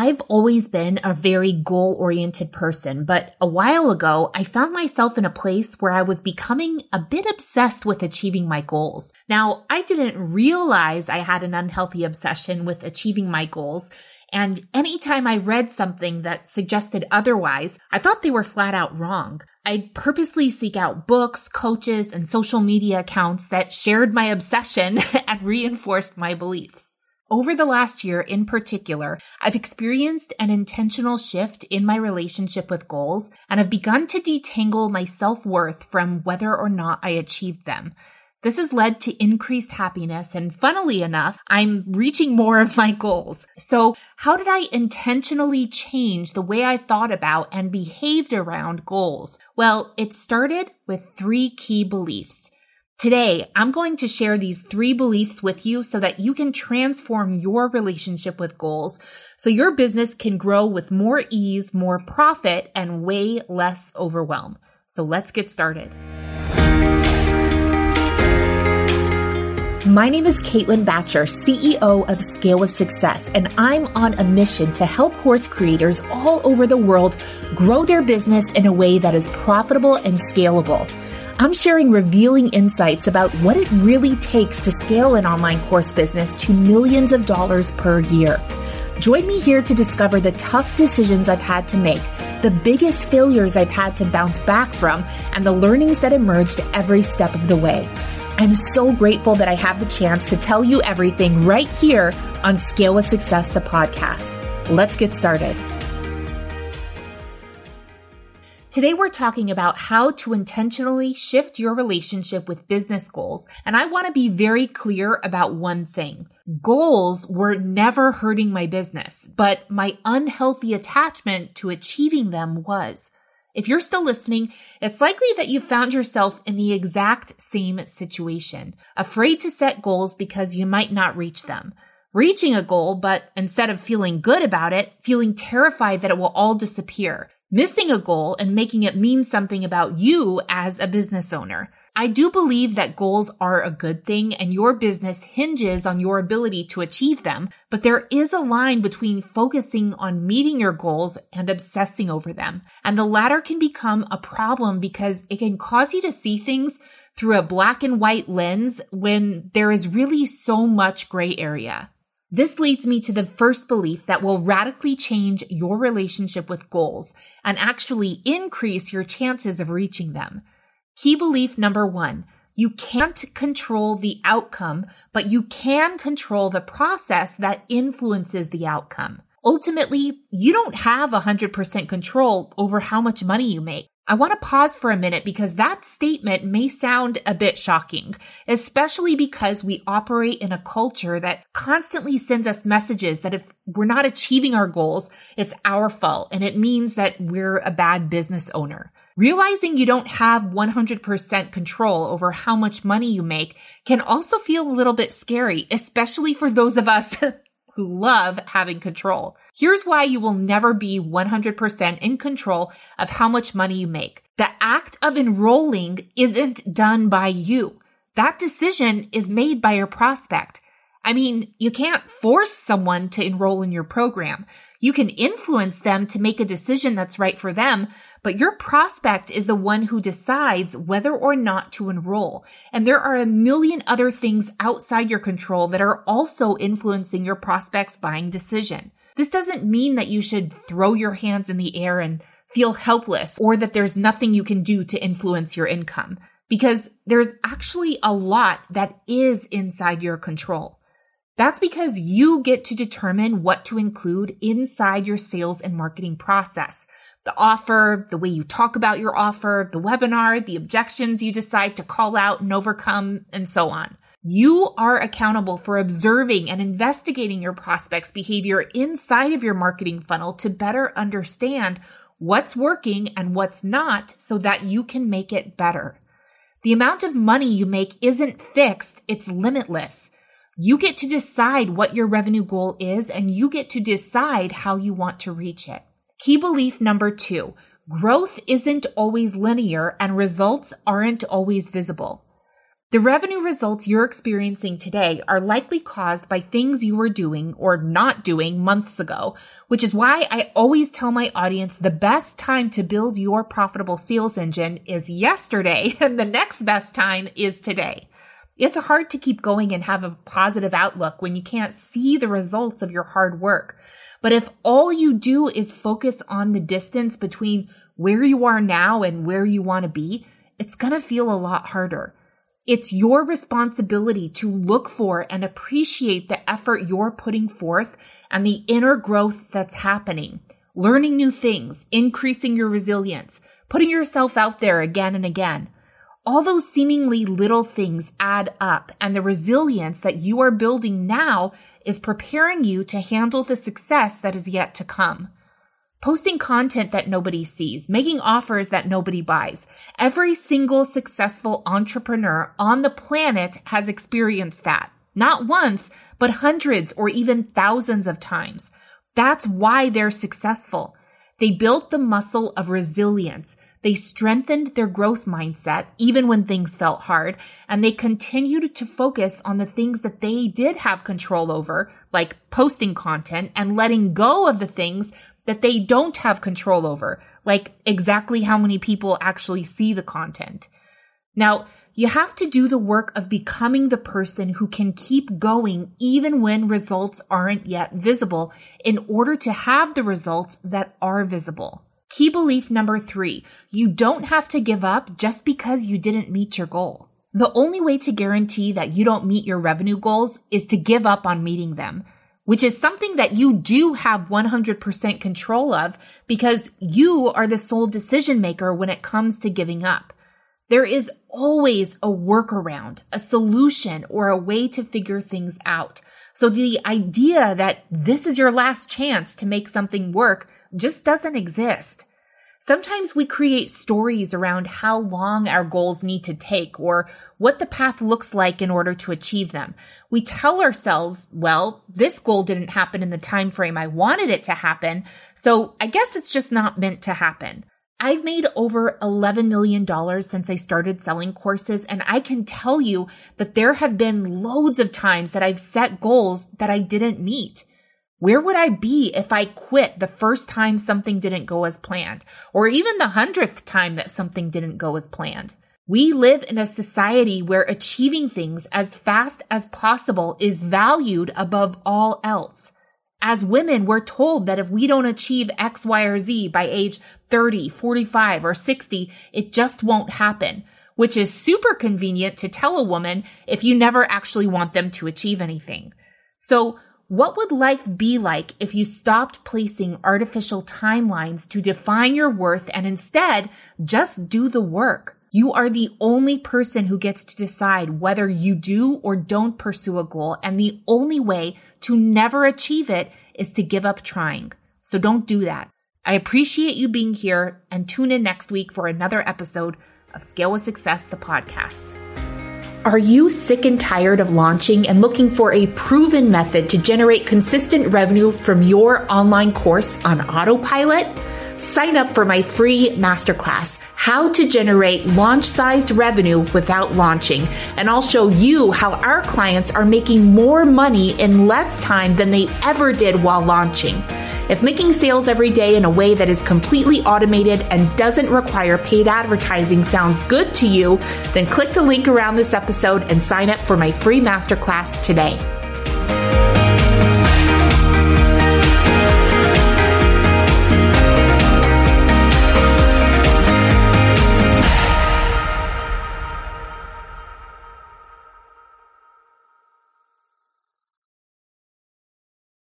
I've always been a very goal oriented person, but a while ago, I found myself in a place where I was becoming a bit obsessed with achieving my goals. Now, I didn't realize I had an unhealthy obsession with achieving my goals. And anytime I read something that suggested otherwise, I thought they were flat out wrong. I'd purposely seek out books, coaches, and social media accounts that shared my obsession and reinforced my beliefs. Over the last year in particular, I've experienced an intentional shift in my relationship with goals and I've begun to detangle my self-worth from whether or not I achieved them. This has led to increased happiness and funnily enough, I'm reaching more of my goals. So how did I intentionally change the way I thought about and behaved around goals? Well, it started with three key beliefs. Today, I'm going to share these three beliefs with you so that you can transform your relationship with goals so your business can grow with more ease, more profit, and way less overwhelm. So let's get started. My name is Caitlin Bacher, CEO of Scale with Success, and I'm on a mission to help course creators all over the world grow their business in a way that is profitable and scalable. I'm sharing revealing insights about what it really takes to scale an online course business to millions of dollars per year. Join me here to discover the tough decisions I've had to make, the biggest failures I've had to bounce back from, and the learnings that emerged every step of the way. I'm so grateful that I have the chance to tell you everything right here on Scale with Success, the podcast. Let's get started. Today we're talking about how to intentionally shift your relationship with business goals. And I want to be very clear about one thing. Goals were never hurting my business, but my unhealthy attachment to achieving them was. If you're still listening, it's likely that you found yourself in the exact same situation, afraid to set goals because you might not reach them reaching a goal, but instead of feeling good about it, feeling terrified that it will all disappear missing a goal and making it mean something about you as a business owner. I do believe that goals are a good thing and your business hinges on your ability to achieve them, but there is a line between focusing on meeting your goals and obsessing over them. And the latter can become a problem because it can cause you to see things through a black and white lens when there is really so much gray area. This leads me to the first belief that will radically change your relationship with goals and actually increase your chances of reaching them. Key belief number one. You can't control the outcome, but you can control the process that influences the outcome. Ultimately, you don't have 100% control over how much money you make. I want to pause for a minute because that statement may sound a bit shocking, especially because we operate in a culture that constantly sends us messages that if we're not achieving our goals, it's our fault and it means that we're a bad business owner. Realizing you don't have 100% control over how much money you make can also feel a little bit scary, especially for those of us who love having control. Here's why you will never be 100% in control of how much money you make. The act of enrolling isn't done by you. That decision is made by your prospect. I mean, you can't force someone to enroll in your program. You can influence them to make a decision that's right for them, but your prospect is the one who decides whether or not to enroll. And there are a million other things outside your control that are also influencing your prospect's buying decision. This doesn't mean that you should throw your hands in the air and feel helpless or that there's nothing you can do to influence your income because there's actually a lot that is inside your control. That's because you get to determine what to include inside your sales and marketing process. The offer, the way you talk about your offer, the webinar, the objections you decide to call out and overcome, and so on. You are accountable for observing and investigating your prospects' behavior inside of your marketing funnel to better understand what's working and what's not so that you can make it better. The amount of money you make isn't fixed, it's limitless. You get to decide what your revenue goal is and you get to decide how you want to reach it. Key belief number two, growth isn't always linear and results aren't always visible. The revenue results you're experiencing today are likely caused by things you were doing or not doing months ago, which is why I always tell my audience the best time to build your profitable sales engine is yesterday and the next best time is today. It's hard to keep going and have a positive outlook when you can't see the results of your hard work. But if all you do is focus on the distance between where you are now and where you want to be, it's going to feel a lot harder. It's your responsibility to look for and appreciate the effort you're putting forth and the inner growth that's happening. Learning new things, increasing your resilience, putting yourself out there again and again. All those seemingly little things add up and the resilience that you are building now is preparing you to handle the success that is yet to come posting content that nobody sees, making offers that nobody buys. Every single successful entrepreneur on the planet has experienced that. Not once, but hundreds or even thousands of times. That's why they're successful. They built the muscle of resilience. They strengthened their growth mindset even when things felt hard, and they continued to focus on the things that they did have control over, like posting content and letting go of the things that they don't have control over, like exactly how many people actually see the content. Now, you have to do the work of becoming the person who can keep going even when results aren't yet visible in order to have the results that are visible. Key belief number three, you don't have to give up just because you didn't meet your goal. The only way to guarantee that you don't meet your revenue goals is to give up on meeting them which is something that you do have 100% control of because you are the sole decision maker when it comes to giving up. There is always a workaround, a solution, or a way to figure things out. So the idea that this is your last chance to make something work just doesn't exist. Sometimes we create stories around how long our goals need to take or what the path looks like in order to achieve them. We tell ourselves, well, this goal didn't happen in the time frame I wanted it to happen, so I guess it's just not meant to happen. I've made over $11 million since I started selling courses, and I can tell you that there have been loads of times that I've set goals that I didn't meet. Where would I be if I quit the first time something didn't go as planned, or even the hundredth time that something didn't go as planned? We live in a society where achieving things as fast as possible is valued above all else. As women, we're told that if we don't achieve X, Y, or Z by age 30, 45, or 60, it just won't happen, which is super convenient to tell a woman if you never actually want them to achieve anything. So what would life be like if you stopped placing artificial timelines to define your worth and instead just do the work? You are the only person who gets to decide whether you do or don't pursue a goal, and the only way to never achieve it is to give up trying. So don't do that. I appreciate you being here and tune in next week for another episode of Scale with Success, the podcast. Are you sick and tired of launching and looking for a proven method to generate consistent revenue from your online course on autopilot? Sign up for my free masterclass, How to Generate Launch Sized Revenue Without Launching. And I'll show you how our clients are making more money in less time than they ever did while launching. If making sales every day in a way that is completely automated and doesn't require paid advertising sounds good to you, then click the link around this episode and sign up for my free masterclass today.